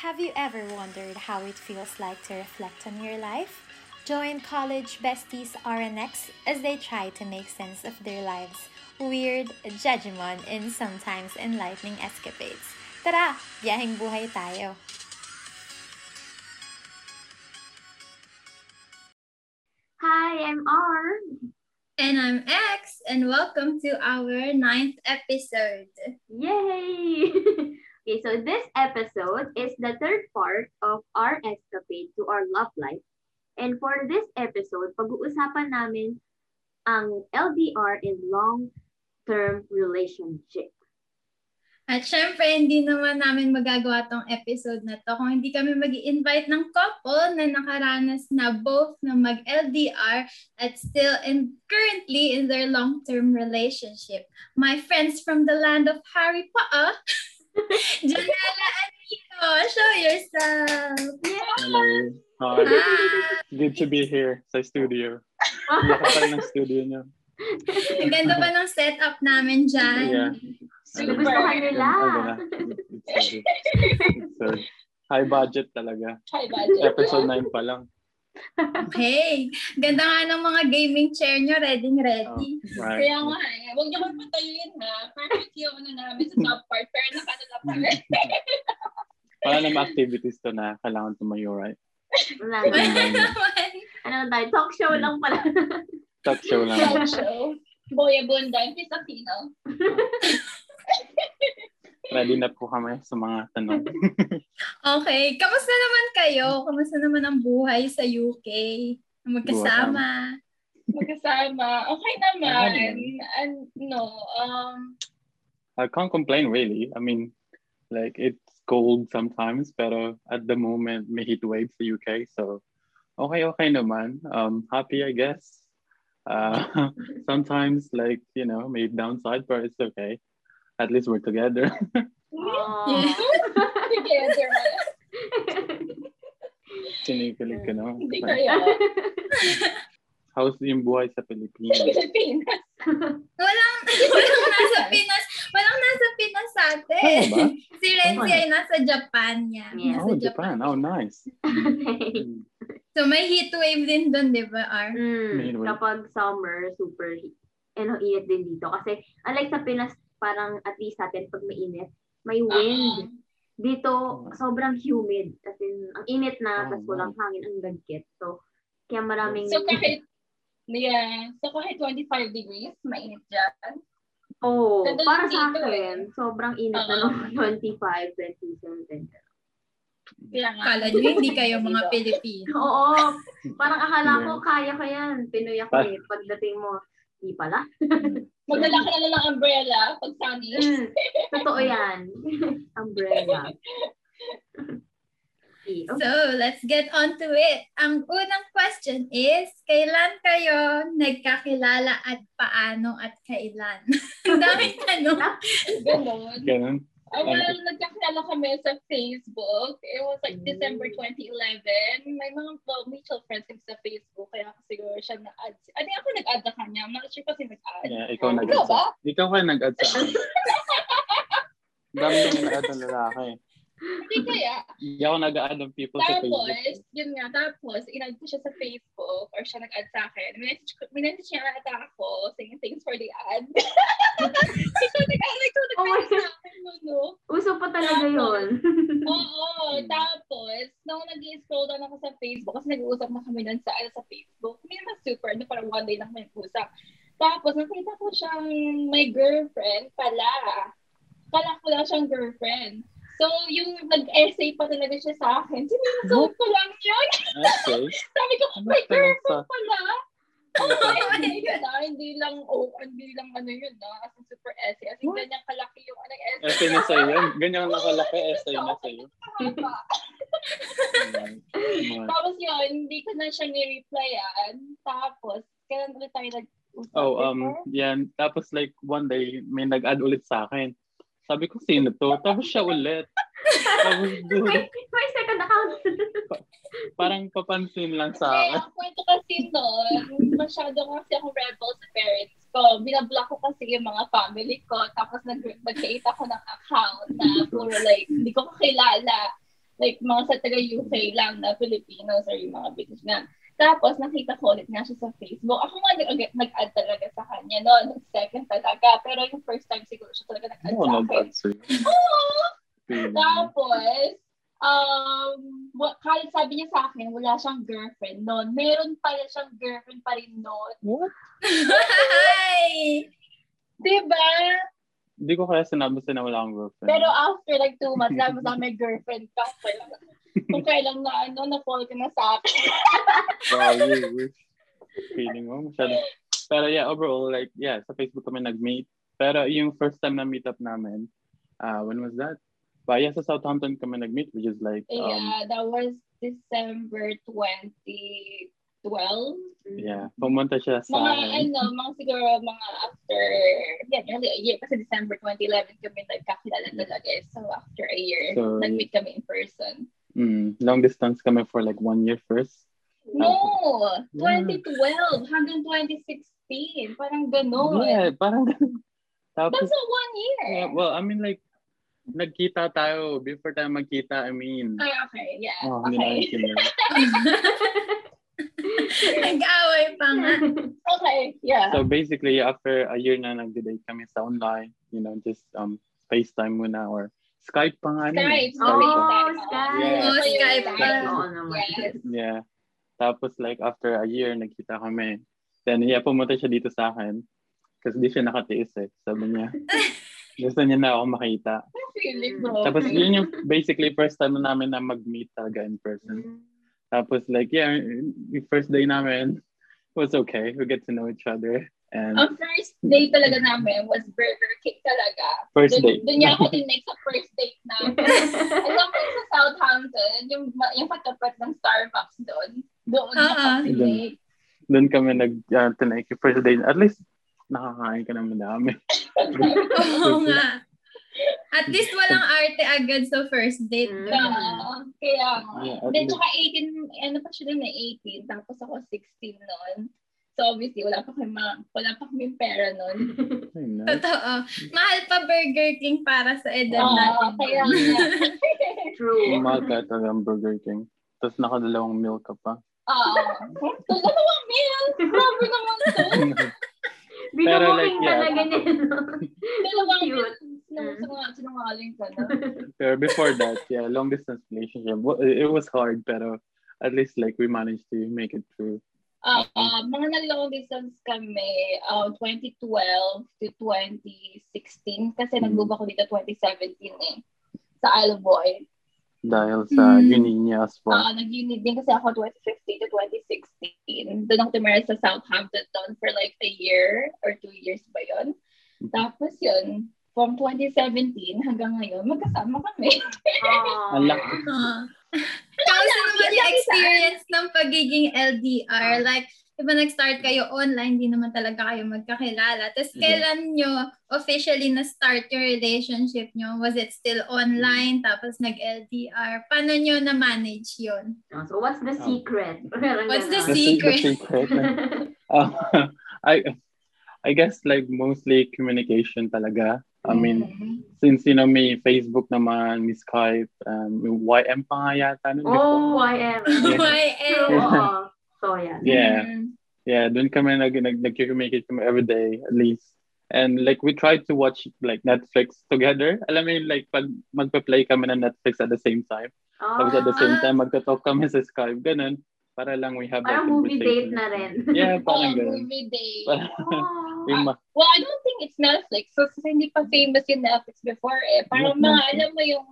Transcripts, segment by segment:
Have you ever wondered how it feels like to reflect on your life? Join college besties RNX as they try to make sense of their lives. Weird, judgment, and sometimes enlightening escapades. Tara, biyaheng buhay tayo! Hi, I'm R. And I'm X, and welcome to our ninth episode. Yay! okay, so this episode is the third part of our escapade to our love life. And for this episode, pag-uusapan namin ang LDR in long-term relationship. At syempre, hindi naman namin magagawa tong episode na to kung hindi kami mag invite ng couple na nakaranas na both na mag-LDR at still and currently in their long-term relationship. My friends from the land of Harry Potter, Janela and Nico, show yourself! Hello. Hi. Good to be here sa studio. Laka pa ng studio niyo. Ang ganda pa ng setup namin dyan. Yeah. Nagustuhan nila. It's, it's, it's a high budget talaga. High budget. Episode 9 pa lang. Okay. Ganda nga ng mga gaming chair nyo. Ready, Oh, ready. right. Kaya nga eh. Huwag niyo kong patayuin ha. Perfect yung ano namin sa top part. Pero nakadala pa rin. Wala namang activities to na kailangan tumayo, right? Wala Wala na. naman. ano tayo? Talk show lang pala. Talk show lang. Talk show. Boy Abundant is Aquino. Ready na po kami sa mga tanong. Okay. Kamusta naman kayo? Kamusta naman ang buhay sa UK? Magkasama. Magkasama. Okay naman. And no, um, I can't complain really. I mean, like it's cold sometimes, pero at the moment may heat waves sa UK, so okay, okay naman. Um, happy I guess. Uh, sometimes like you know may downside, but it's okay. At least we're together. Aww. together. Sinikilig ka no? Hindi kaya. How's yung buhay sa Pilipinas? Pilipinas. Walang, walang nasa Pinas. Walang nasa Pinas sa Ano atin. ba? Si Renzi ay nasa Japan yan. Yeah. Nasa Oh, Japan. Oh, nice. So may heat wave din doon, di ba, R? Mm, kapag summer, super heat. Ano, init din dito. Kasi, unlike sa Pinas, parang at least sa atin, pag may init, may wind. Dito, sobrang humid. As in, ang init na, Oh, tapos walang hangin, ang dagkit. So, kaya maraming... So kahit, yeah, so kahit 25 degrees, mainit dyan. Oo, Ganda para lang sa akin, sobrang init na Oo. nung 25, 27. Kaya nga. Kala nyo hindi kayo mga Pilipino. Oo, parang akala ko, kaya ko yan. Pinoy ako Pa- eh. Pagdating mo, di pala. Magdala ka na lang ng umbrella pag sunny. Mm, totoo yan. Umbrella. Okay. So, let's get on to it. Ang unang question is, kailan kayo nagkakilala at paano at kailan? Ang daming tanong. Ganon. Ganun. Ah, well, nagkakilala kami sa Facebook. It was like December 2011. May mga well, mutual friends kami sa Facebook. Kaya ako siguro siya na-add. I think ako nag-add na kanya. I'm not sure kasi nag-add. Yeah, ikaw nag Ikaw ba? Ikaw kaya nag-add sa akin. Dami yung nag-add ng lalaki. Hindi kaya. Hindi ako nag-add ng people sa Facebook. Tapos, yun nga, tapos, in-add ko siya sa Facebook or siya nag-add sa akin. Minessage, ko- minessage niya ata ako saying thanks for the ad. ikaw nag-add, ikaw Oh my nag-add sa akin, no, no? Uso pa talaga yun. Oo, tapos, nung nag-scroll down ako sa Facebook, kasi nag-uusap na kami nun sa, ano, sa Facebook, hindi naman super, no, parang one day lang kami nag-usap. Tapos, nakita ko siyang may girlfriend pala. Kala ko lang siyang girlfriend. So, yung nag-essay pa talaga siya sa akin, sinusunod ko lang yun. Okay. Sabi ko, Ano may lang girlfriend pala. Oh hindi na, hindi lang, oh, hindi lang ano yun, na, as in super essay. As in, ganyan kalaki yung ano, essay. Essay na sa'yo. Ganyan nakalaki, essay na sa'yo. Haba. Mga- Tapos yun, hindi ko na siya ni-replyan. Tapos, kailan ulit tayo nag-usap? Oh, um, yan. Tapos like one day, may nag-add ulit sa akin. Sabi ko, sino to? Tapos siya ulit. Tapos dude, May, may second account. parang papansin lang sa akin. ang kwento kasi noon, masyado kasi ako rebel sa parents ko. Binablock ko kasi yung mga family ko. Tapos nag- nag-create ako ng account na puro like, hindi ko kakilala. like mga sa taga-UK lang na Filipinos or yung mga British nga. Tapos nakita ko ulit nga siya sa Facebook. Ako nga nag- nag-add talaga sa kanya, no? Second talaga. Pero yung first time siguro siya talaga nag-add Oo, sa akin. Oo! Tapos, um, kahit sabi niya sa akin, wala siyang girlfriend noon. Meron pala siyang girlfriend pa rin noon. What? Hi! Diba? Hindi ko kaya sinabi sa na wala akong girlfriend. Pero after like two months, sabi sa may girlfriend ka. Kung kailang na ano, na-fall ka na sa akin. wow, you. Feeling mo, masyado. Pero yeah, overall, like, yeah, sa Facebook kami nag-meet. Pero yung first time na meet up namin, uh, when was that? But yeah, sa Southampton kami nag-meet, which is like, um, Yeah, that was December 2012. yeah, pumunta siya sa Mga ano, mga siguro mga after, yeah, nearly a year. Kasi December 2011 kami nagkakilala talaga. eh. So after a year, So, nag-meet kami in person. Mm, long distance kami for like one year first. No! Yeah. 2012 hanggang 2016. Parang gano'n. Yeah, parang ganun. Tapos, That's not one year. yeah, well, I mean like, nagkita tayo before tayo magkita, I mean. Ay, okay. Yeah. Oh, okay. Nag-away pa nga. Okay. Yeah. So basically, after a year na nag-date kami sa online, you know, just um FaceTime muna or Skype pa nga. Skype. Oh, FaceTime. Skype. Yeah. Oh, Skype pa. Oo naman. Yes. Yeah. Tapos like after a year, nagkita kami. Then yeah, pumunta siya dito sa akin. Kasi di siya nakatiis eh. Sabi niya, gusto niya na ako makita. Tapos yun yung basically first time na namin na mag-meet talaga in person. Tapos like, yeah, yung first day namin was okay. We get to know each other. And Ang first date talaga namin was Burger King talaga. first Dun, date. dun niya ako tinake sa first date namin. Alam mo sa Southampton, yung, yung katapat ng Starbucks doon. Doon niya Oo. ako tinake. Doon kami nag uh, tinake yung first date. At least nakakain ka naman dami. Oo nga. At least walang arte agad sa first date. Mm. Kaya, kaya nga. Yeah, at Then, tsaka 18, ano pa siya doon na 18, tapos ako 16 noon. So, obviously, wala pa kami, ma- wala pa kami pera noon. Totoo. Mahal pa Burger King para sa edad Oo, natin. kaya nga. True. Mahal ka talaga ang Burger King. Tapos nakadalawang meal ka pa. Oo. So, dalawang meal. Grabe naman to. Pero like, yeah. talaga niya. Dalawang meal. Sinung- Sinungaling ka na. Pero before that, yeah, long distance relationship. It was hard, pero at least like we managed to make it through. Ah, ah, mga nag-long distance kami, uh, 2012 to 2016 kasi Mm. nag-move ako dito 2017 eh. Sa Isle of Boy. Dahil sa Mm. uni niya as well. Ah, nag-unit din kasi ako 2015 to 2016. Doon ako tumira sa Southampton doon for like a year or two years ba yun. Mhm. Tapos yun, from 2017 hanggang ngayon, magkasama kami. Aw. Ang laki. Ah. Kamusta naman yung experience ng pagiging LDR? Like, di ba nag-start kayo online, di naman talaga kayo magkakilala. Tapos Yeah. kailan nyo officially na-start yung relationship nyo? Was it still online? Tapos nag-LDR? Paano nyo na-manage yun? Oh, So, what's the secret? Parang What's the. The secret? The secret. Uh, I I guess like mostly communication talaga. I mean, Mm. since you know may Facebook naman, may Skype, um, may YM pa nga yata nun before. Oh, YM. YM. True, oo. So, yeah. Yeah. Mm. Yeah, doon kami nag nag nag-communicate kami every day at least. And like we tried to watch like Netflix together. Alam mo like pag magpa-play kami ng Netflix at the same time. Tapos at the same Ah. time magta-talk kami sa Skype. Ganun. Para lang we have Parang movie date na rin. Yeah, Oh, parang ganun. movie. Parang Oh. Well, I don't think it's Netflix. So, kasi hindi pa famous yung Netflix before eh. Parang Not mga, Netflix. alam mo yung,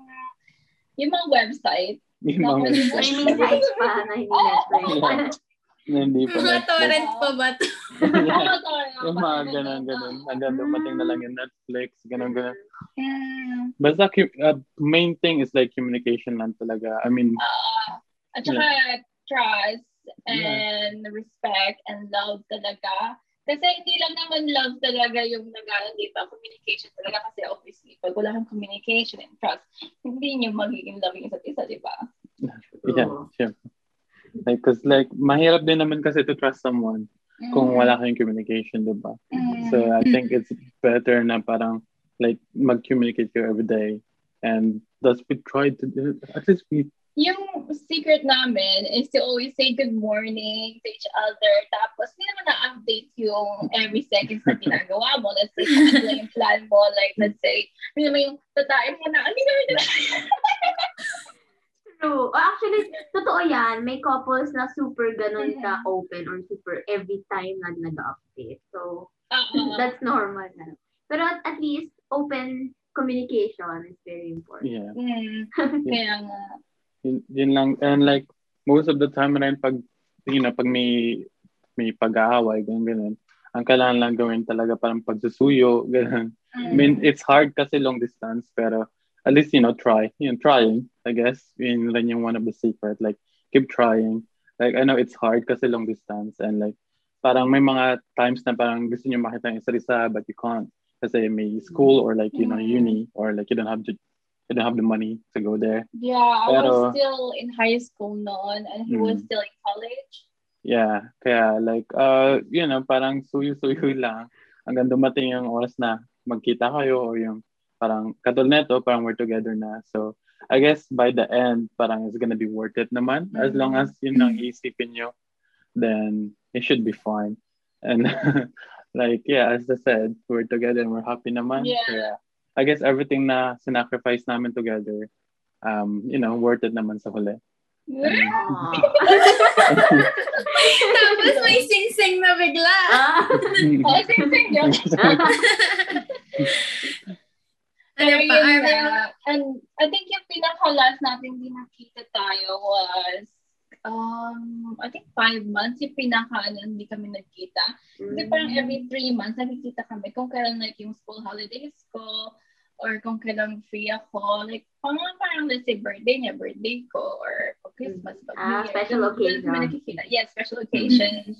yung mga website. yung mga pwede mo- Streaming sites pa na hindi Netflix. na hindi pa Mga torrent pa ba to? Yeah. Oo, sorry. Yung mga ganun, ganun. Hanggang dumating na lang yung Netflix, ganun, ganun. Mm. Basta, cu- uh, main thing is like communication lang talaga. I mean, Ah, at saka trust and respect and love talaga. Kasi hindi lang naman love talaga yung nag di ba? Communication talaga kasi obviously pag wala kang communication and trust, hindi niyo magiging love yung isa't isa, di ba? yeah, Oo. syempre. Like, cause like, mahirap din naman kasi to trust someone kung wala kayong communication, di ba? Mm. So, I think it's better na parang, like, mag-communicate kayo every day. And thus, we try to, do- at least we yung secret namin is to always say good morning to each other. Tapos, hindi naman na-update yung every seconds na ginagawa mo. Let's say, ano yung plan mo. Like, let's say, hindi naman yung tatain mo na, hindi naman na. True. Oh, actually, totoo yan. May couples na super ganun ka Mhm. open or super every time na nag-update. So, Oo. that's normal na. Pero at, at least, open communication is very important. Yeah. Mm, kaya nga. Yun, yun lang. And like, most of the time rin pag, you know, pag may, may pag-aaway, ganun, ganun, ang kailangan lang gawin talaga parang pagsusuyo, ganun. I mean, it's hard kasi long distance, pero at least, you know, try. You know, trying, I guess. Yun rin yung one of the secret. Like, keep trying. Like, I know it's hard kasi long distance and like, parang may mga times na parang gusto niyo makita yung isa't isa but you can't kasi may school or like, you know, uni or like you don't have you don't have the money to go there. Yeah, I Pero- was still in high school noon and he was Mm. still in college. Yeah, kaya like, uh, you know, parang suyo-suyo lang hanggang dumating yung oras na magkita kayo or yung parang katulad neto, parang we're together na. So, I guess by the end, parang it's gonna be worth it naman. As long as yun ang isipin nyo, then it should be fine. And like, yeah, as I said, we're together and we're happy naman. Yeah. Kaya, I guess everything na sinacrifice namin together, um, you know, worth it naman sa huli. Tapos may sing-sing na bigla. Ah. Oh, thing, yeah. Ano Pero pa, yun. And I think yung pinaka-last natin din nakita tayo was, um, I think five months yung pinaka, ano, hindi kami nagkita. Kasi parang every three months, nagkikita kami kung kailan like yung school holidays ko, or kung kailan free ako. Like, parang, parang let's say birthday niya, birthday ko, or Christmas, pag Ah, Year. special kami occasion. nagkikita. Yes, special occasions.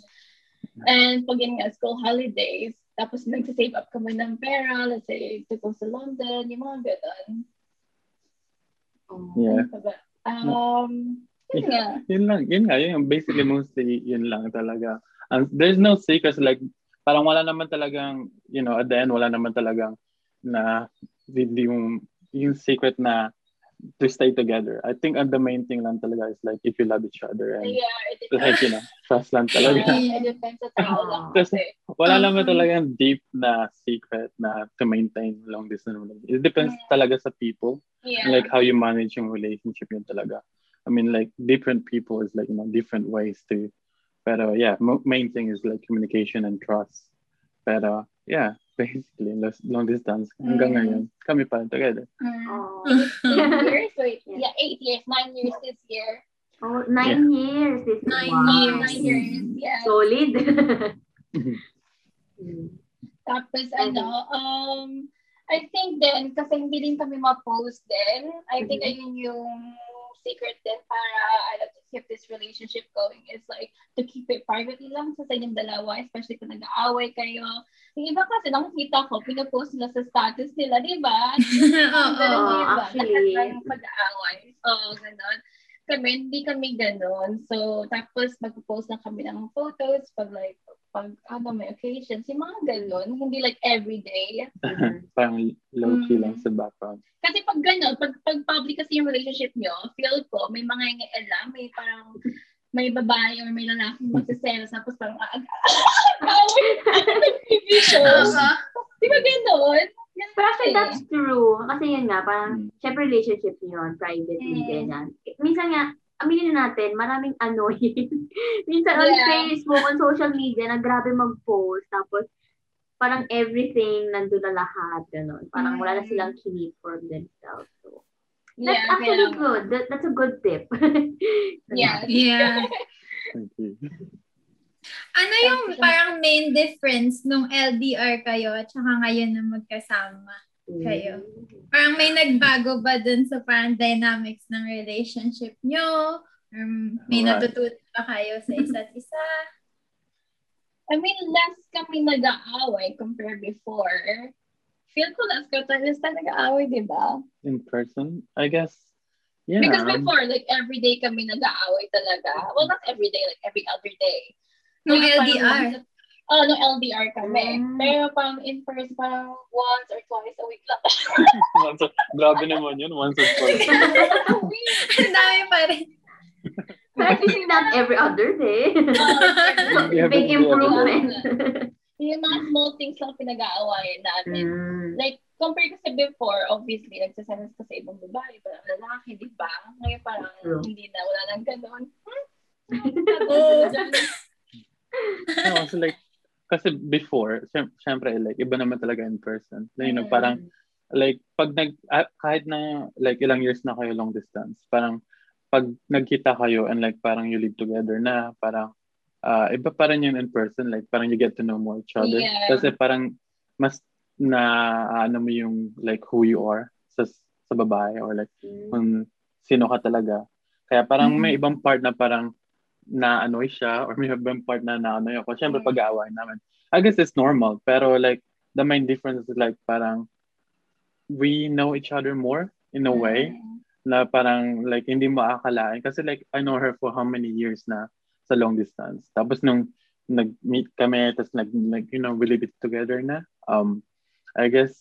And pag yun nga, school holidays, tapos nagsisave up kami ng pera, let's say, to go sa London, yung mga ganun. Oh. Yeah. Um, yun nga. yun lang, yun nga, yun, basically mostly yun lang talaga. And there's no secrets like parang wala naman talagang, you know, at the end wala naman talagang na di- di yung yung secret na to stay together. I think uh, the main thing lang talaga is like if you love each other and Yeah, like, you know, trust lang talaga. Yeah, it depends sa tao lang kasi. Wala naman talagang deep na secret na to maintain long distance relationship. It depends talaga sa people Yeah. and like how you manage yung relationship yun talaga. I mean like different people is like you know different ways to pero yeah main thing is like communication and trust pero yeah basically long- long distance hanggang Mm. ngayon kami pa rin together Mm. Oh. Eight years? Wait, Yeah. yeah, eight years, nine years this year. Oh, nine years. This Nine wow. years. Nine years, yeah. Solid. Hmm. Tapos ano, um, I think then, kasi hindi din kami ma-post din, I think Mhm. ayun yung secret din para ano, keep this relationship going is like to keep it privately lang sa inyong dalawa, especially kung nag-aaway kayo. Yung iba kasi nakikita ko, pinapost nila sa status nila, di ba? Oo. Iba. actually. Lahat ng pag-aaway. Oo, ganun. Kami, hindi kami ganun. So, tapos mag-post na kami ng photos pag like, pag ano, may occasions. Yung mga ganun. Hindi like everyday. Parang low key Mm. lang sa background Kasi pag gano'n, pag, pag public kasi yung relationship nyo, feel ko, may mga ingela, may parang, may babae or may lalaki magsiselos, tapos parang, ah, shows. Oo. Di ba gano'n? Ganun Pero actually, that's true. Kasi yun nga, parang, Mm. syempre relationship yun, privately, Mm. ganyan. Minsan nga, aminin na natin, maraming annoying. Minsan on Yeah. Facebook, on social media, na grabe mag-post, tapos parang everything nandun na lahat, gano'n. Parang wala na Mm. silang kinip for themselves. So, that's Yeah, actually kaya- good. That, that's a good tip. Yeah. Yeah. thank you Ano yung parang main difference nung LDR kayo at saka ngayon na magkasama? Kayo. Parang may nagbago ba dun sa parang dynamics ng relationship nyo? Or may Right. natututo ba kayo sa isa't isa? I mean, less kami nag-aaway compared before. Feel ko less ko tayo less tayo nag-aaway, di ba? in person I guess yeah Because before, like, every day kami nag-aaway talaga. Well, not every day, like, every other day. Like, parang LDR? Oh, no LDR kami. Mm. Pero parang in person, parang once or twice a week lang. Once- grabe naman yun once or twice Ang dami pa rin. Practicing that every other day. Oh, Yeah, Big but- improvement. yung mga small things lang pinag-aawayan namin. Mm. Like, compared kasi before, obviously, nagsasalas ka sa ibang babae, parang lalaki, di ba? Ngayon parang True. hindi na, wala nang ganon. Oo. No, so like, kasi before, syem- syempre, like, iba naman talaga in person. Like, you know, Mm. parang, like, pag nag, ah, kahit na, like, ilang years na kayo long distance, parang, pag nagkita kayo and like, parang you live together na, parang, ah iba pa rin yun in person, like, parang you get to know more each other. Yeah. Kasi parang, mas na, ano mo yung, like, who you are sa, sa babae or like, kung sino ka talaga. Kaya parang may ibang part na parang na-annoy siya or may ibang part na na-annoy ako. Siyempre, Mm. pag-aaway namin. I guess it's normal. Pero like, the main difference is like parang we know each other more in a way na parang like hindi mo akalain. Kasi like, I know her for how many years na sa long distance. Tapos nung nag-meet kami, tapos nag, like, you know, we live it together na. Um, I guess,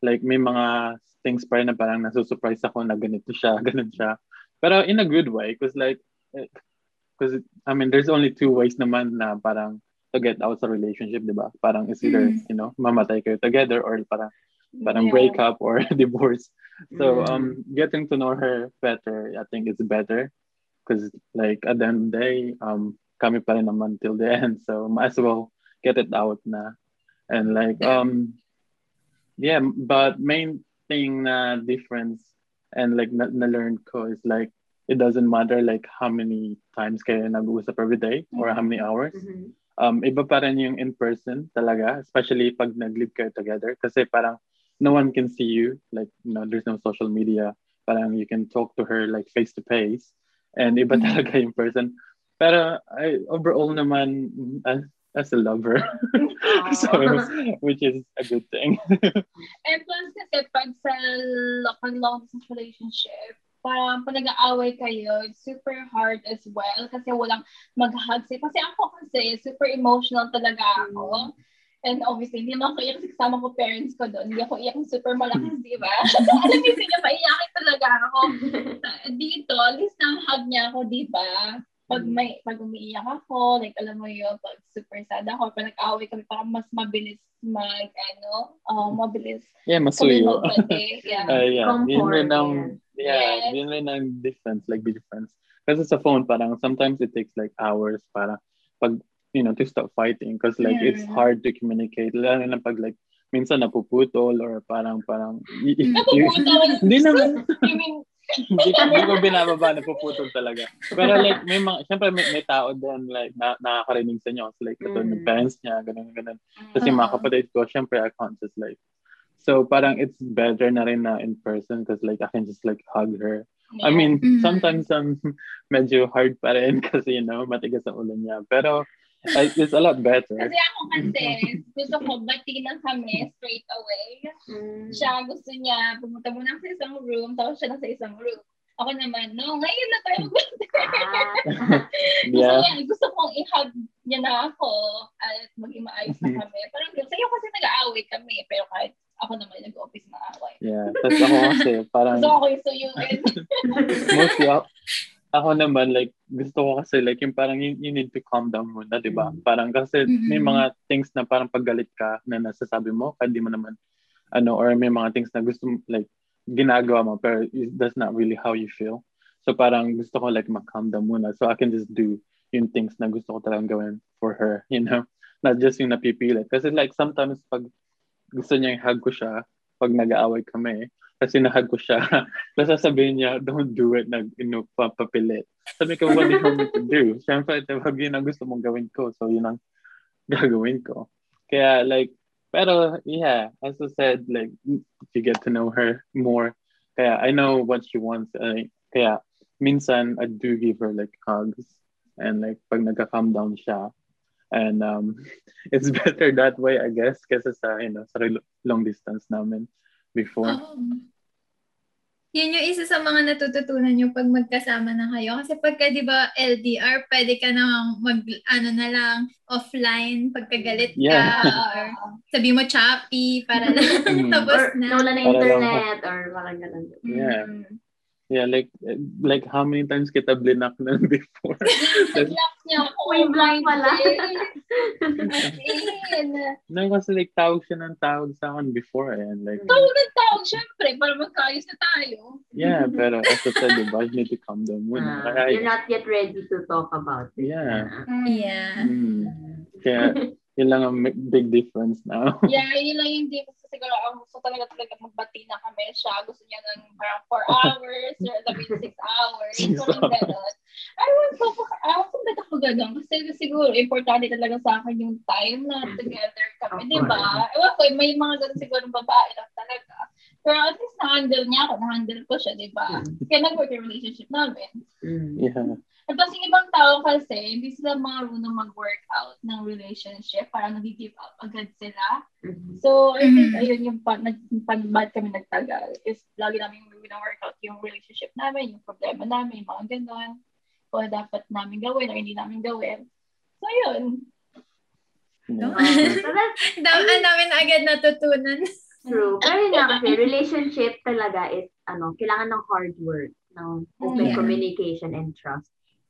like, may mga things pa rin na parang nasusurprise ako na ganito siya, ganun siya. Pero in a good way, because like, because I mean, there's only two ways naman na parang to get out sa relationship, di ba? Parang it's either, Mm. you know, mamatay kayo together or parang, parang Yeah. break up or divorce. So, Mm. um, getting to know her better, I think it's better. Because like, at the end of the day, um, kami pa rin naman till the end. So, might as well get it out na. And like, um, yeah, but main thing na difference and like na, na-learn ko is like, it doesn't matter like how many times kayo nag-uusap every day or how many hours. Mhm. Um, iba pa rin yung in-person talaga, especially pag nag-live kayo together. Kasi parang no one can see you. Like, you know, there's no social media. Parang you can talk to her like face-to-face. And iba Mhm. talaga yung person. Pero I, overall naman, as, as a lover. so, which is a good thing. And plus kasi pag sa lo- pag long distance relationship, parang pag nag-aaway kayo, it's super hard as well kasi walang mag-hug sa'yo. Kasi ako kasi, super emotional talaga ako. And obviously, hindi naman ako iyak kasi kasama ko parents ko doon. Hindi ako iyak ng super malakas, di ba? Alam niyo niya, maiyakin talaga ako. Dito, at least na-hug niya ako, di ba? Pag may pag umiiyak ako, like alam mo yun, pag super sad ako, pag nag-away kami, parang mas mabilis mag, ano, uh, mabilis yeah, kami masuyo. magpati. Yeah. Uh, yeah, yun Comfort, rin ang, Yes. yeah, yun rin ang difference, like the difference. Kasi sa phone, parang sometimes it takes like hours para pag, you know, to stop fighting. Because like it's Yeah. hard to communicate. Lalo na pag like, minsan napuputol or parang, parang. Hindi naman, I mean, hindi, hindi ko binababa, napuputol talaga. Pero like, may mga, syempre may, may tao doon, like, na, nakakarinig sa inyo. So, like, ito Mm. ng parents niya, ganun, ganun. Kasi mga Oo. kapatid ko, syempre, I can't just like, so parang it's better na rin na in person because like, I can just like hug her. I mean, Mhm. sometimes um, medyo hard pa rin kasi, you know, matigas ang ulo niya. Pero, uh, it's a lot better. kasi ako kasi, gusto ko bati lang kami straight away. Mm. Siya gusto niya, pumunta muna ako sa isang room, tapos siya na sa isang room. Ako naman, no, ngayon na tayo magbati. Ah. Gusto Yeah. niya, gusto kong i-hug niya na ako at maging maayos na kami. Parang sa'yo kasi nag-aaway kami, pero kahit ako naman nag-office na away. Yeah. Tapos ako kasi, parang, Gusto ko yung suyuin. mostly ako, naman, like, gusto ko kasi, like, yung parang you, you need to calm down muna, di ba? Mm. Parang kasi may Mhm. mga things na parang paggalit ka na nasasabi mo, kahit di mo naman, ano, or may mga things na gusto like, ginagawa mo, pero it- that's not really how you feel. So parang gusto ko, like, ma-calm down muna. So I can just do yung things na gusto ko talagang gawin for her, you know? Not just yung napipilit. Kasi like, sometimes pag gusto niya yung hug ko siya, pag nag-aaway kami, kasi nahag ko siya, tapos sasabihin niya, don't do it, nag, know, papapilit. Sabi ko, what do you want me to do? Siyempre, diba, yun ang gusto mong gawin ko. So, yun ang gagawin ko. Kaya, like, pero, yeah, as I said, like, you get to know her more. Kaya, I know what she wants. Uh, kaya, minsan, I do give her, like, hugs. And, like, pag nagka-calm down siya. And, um, it's better that way, I guess, kesa sa, you know, sa long distance namin before. Oo. Yun yung isa sa mga natututunan nyo pag magkasama na kayo. Kasi pagka, di ba, LDR, pwede ka na mag, ano na lang, offline, pagkagalit ka, Yeah. or sabi mo choppy, para lang Mm. tapos or na. nawala na Para lang internet or parang ganun. Yeah. Mm. Yeah, like like how many times kita blinak na before? Nag-block niya ako. May block pala. No, kasi like tawag siya ng tawag sa akin before and like Tawag ng tawag, syempre, para magkaayos na tayo. yeah, pero as I said, diba, you need to calm down muna. Kaya, you're not yet ready to talk about it. Yeah. Yeah. mm, kaya yun lang ang big difference now. Yeah, yun lang yung di gusto siguro. Ang gusto talaga talaga magbati na kami siya. Gusto niya ng parang 4 hours or sabi 6 hours. So, gano'n. I to, I want to bet ako gano'n. Kasi siguro, importante talaga sa akin yung time na together kami. Di ba? Ewan ko, may mga gano'n siguro babae lang talaga. Pero at least na-handle niya ako, na-handle ko siya, di ba? Kaya nag-work yung relationship namin. Mm. yeah. At tapos yung ibang tao kasi, hindi sila marunong mag-workout ng relationship. Parang nag-give up agad sila. Mhm. So, I think Mhm. ayun yung pag, pag bad kami nagtagal. Is lagi namin wina-workout yung relationship namin, yung problema namin, yung mga ganon. O dapat namin gawin o hindi namin gawin. So, yun. No? Dam, ang dami na agad natutunan. true. Pero yun nga kasi, relationship talaga is, ano, kailangan ng hard work, ng open Yeah. communication and trust.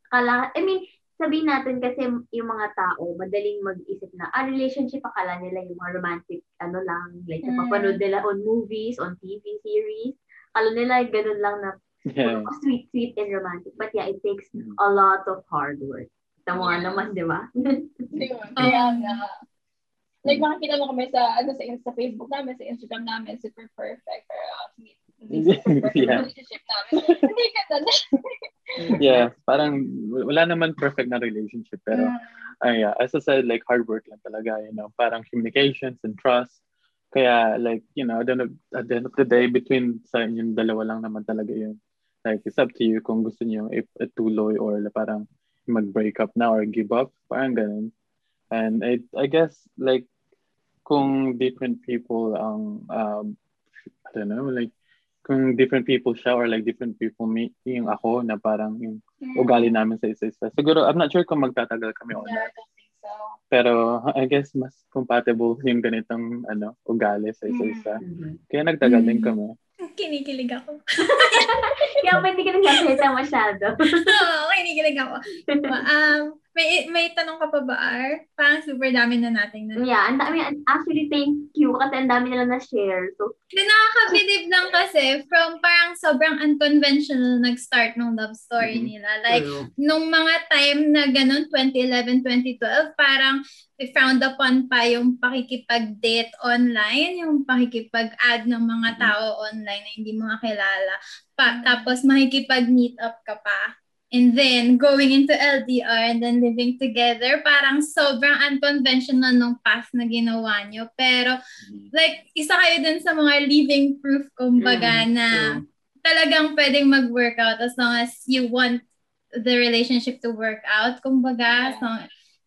Kala, I mean, sabihin natin kasi yung mga tao, madaling mag-isip na, ah, relationship, akala nila yung mga romantic, ano lang, like, Mm. napapanood nila on movies, on TV series. Akala nila, ganun lang na, yeah. oh, sweet, sweet and romantic. But yeah, it takes Mm. a lot of hard work. Tama Yeah. naman, di ba? Yun. Kaya nga. Like, makikita mo kami sa, ano, sa, sa Facebook namin, sa Instagram namin, super perfect. Pero, uh, hindi super perfect Yeah. relationship namin. Hindi ka na. Yeah, parang wala naman perfect na relationship pero uh, yeah, as I said, like hard work lang talaga, you know, parang communications and trust. Kaya like, you know, at the, end of, at the end of the day, between sa inyong dalawa lang naman talaga yun. Like, it's up to you kung gusto niyo ituloy or parang mag-break up na or give up, parang ganun. And I, I guess, like, kung different people ang, um, I don't know, like, kung different people siya or like different people me, yung ako na parang yung ugali namin sa isa-isa. Siguro, I'm not sure kung magtatagal kami Yeah, I not. so. Pero I guess mas compatible yung ganitong ano, ugali sa isa-isa. Mhm. Kaya nagtagal din Mm. kami. Kinikilig ako. Kaya hindi ka nagsasalita masyado? Oo, kinikilig ako. Um, may, may tanong ka pa ba, Ar? Parang super dami na nating na. Yeah, ang dami, actually, thank you kasi ang dami nila na-share. So, Hindi nakakabilib lang kasi from parang sobrang unconventional nag-start ng love story Mhm. nila. Like, true. nung mga time na ganun, 2011, 2012, parang frowned upon pa yung pakikipag-date online, yung pakikipag-add ng mga tao online na hindi mo kakilala. Pa, tapos makikipag-meet up ka pa. And then, going into LDR and then living together, parang sobrang unconventional nung path na ginawa nyo. Pero, like, isa kayo dun sa mga living proof, kumbaga, Mm, na true. talagang pwedeng mag-workout as long as you want the relationship to work out. Kumbaga, Yeah. so,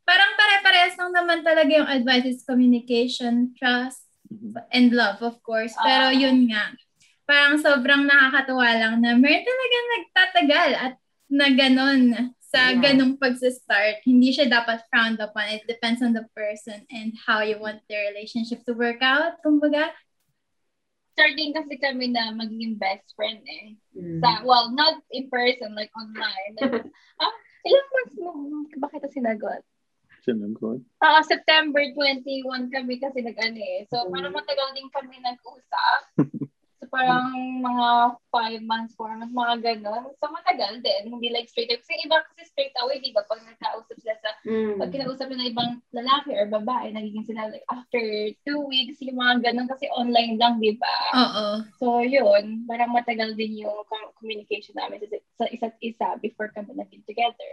parang pare-parehas lang naman talaga yung advice is communication, trust, Mhm. and love, of course. Pero Ah. yun nga, parang sobrang nakakatuwa lang na meron talagang nagtatagal at na ganon sa Yeah. ganong pagsistart. Hindi siya dapat frowned upon. It depends on the person and how you want their relationship to work out. Kumbaga, Starting kasi kami na magiging best friend eh. Mm. Sa, well, not in person, like online. Like, ah, ilang months mo ba kita sinagot? Sinagot. Ah, September 21 kami kasi nag-ano eh. So, Mm. parang matagal din kami nag-usap. Parang mga 5 months, 4 months, mga ganon. So, matagal din. Hindi like straight away. Kasi iba kasi straight away, di ba? Pag nagkausap sila sa, Mm. pag kinausap nila ibang lalaki or babae, nagiging sila like after 2 weeks, yung mga ganon kasi online lang, di ba? oo. So, yun. Parang matagal din yung com- communication namin sa, sa isa't isa before kami naging together.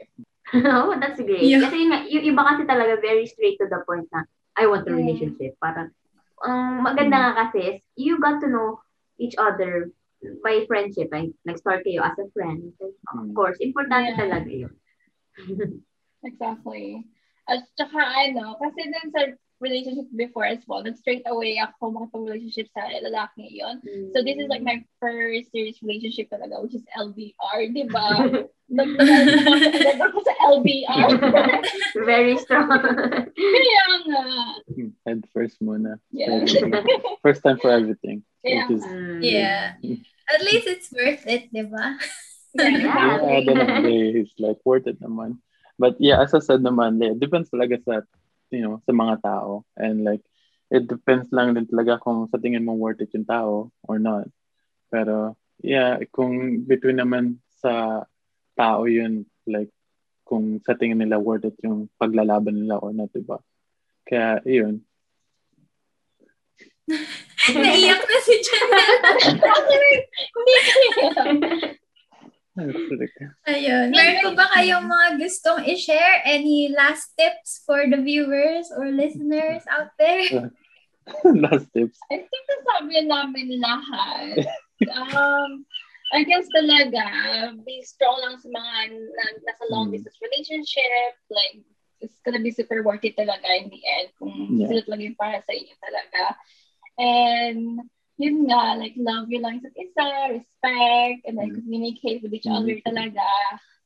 oh, that's great. Yeah. Kasi yung, yung iba kasi talaga very straight to the point na, I want a Mm. relationship. Parang, ang maganda nga kasi is, you got to know each other by friendship. Like, nag-start kayo as a friend. So, of Mm. course, importante Yeah. talaga yun. Exactly. At saka ano, kasi dun sa relationship before as well, nag straight away ako makipag-relationship sa lalaki yon. So this is like my first serious relationship talaga, which is LDR, di ba? Nag-nag ako sa LDR. very strong. Kaya nga. Head first muna. Yeah. First time for everything. Kaya is Mm. Yeah. At least it's worth it, di ba? Yeah. Yeah, at the end of the day, it's like worth it naman. But yeah, as I said naman, yeah, depends talaga sa, you know, sa mga tao. And like, it depends lang din talaga kung sa tingin mo worth it yung tao or not. Pero, yeah, kung between naman sa tao yun, like, kung sa tingin nila worth it yung paglalaban nila or not, diba? Kaya, yun. Naiyak na si Janelle. Ayun. Meron po ba kayong mga gustong i-share? Any last tips for the viewers or listeners out there? Last tips. I think nasabi namin lahat. Um, I guess talaga, be strong lang sa mga na- nasa long Mm. distance relationship. Like, it's gonna be super worth it talaga in the end kung Yeah. sila talaga yung para sa inyo talaga. And, yun nga, like, love your lang isa't isa, respect, and then Mm. communicate with each other Communicate. talaga.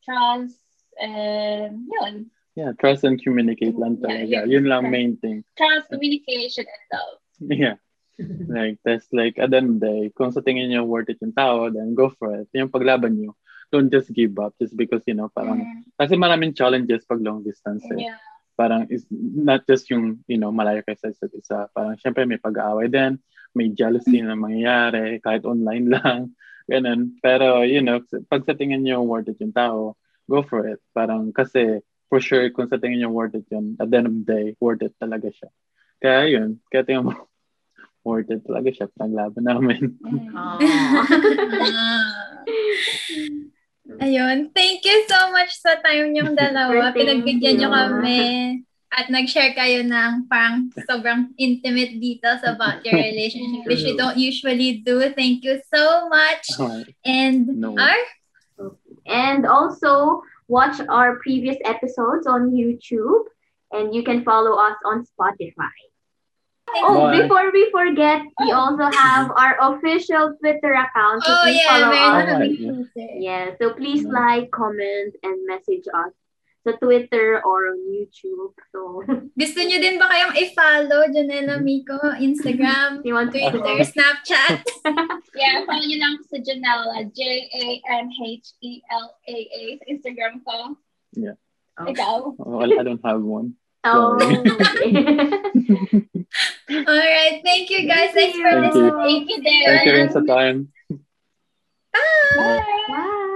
Trust, and yun. Yeah, trust and communicate lang talaga. yeah. Yun lang main thing. Trust, communication, and love. Yeah. Like, that's like, at the end of the day, kung sa tingin nyo worth it yung tao, then go for it. Yung paglaban don't just give up just because, you know, parang, kasi maraming challenges pag long distance eh. Yeah. Parang, is not just yung, you know, malayo kayo sa isa't isa. Parang, syempre, may pag-aaway din, may jealousy na mangyayari, kahit online lang, ganun. Pero, you know, pag sa tingin nyo worth it yung tao, go for it. Parang, kasi, for sure, kung sa tingin nyo worth it yun, at the end of the day, worth it talaga siya. Kaya yun, kaya tingnan mo, worth it talaga siya, paglaban namin. Aw. Ayun. Thank you so much sa time niyong dalawa. Pinagbigyan niyo kami. At nag-share kayo ng parang sobrang intimate details about your relationship, which you don't usually do. Thank you so much. And No. our And also watch our previous episodes on YouTube and you can follow us on Spotify. Oh, Bye. before we forget, we also have our official Twitter account. So Oh yeah, follow meron us. na kami Yeah. Yeah, so please Yeah. like, comment, and message us sa Twitter or on YouTube. So, Gusto niyo din ba kayong i-follow Janela Miko, Instagram, you want to Twitter, Snapchat? Yeah, follow nyo lang sa Janela, J-A-N-H-E-L-A-A E sa Instagram ko. Ikaw. Well, I don't have one. Oh, okay. All right. Thank you guys. Thanks for Thank you. listening. Thank you, Darren. Thank you rin sa time. Bye. Bye. Bye.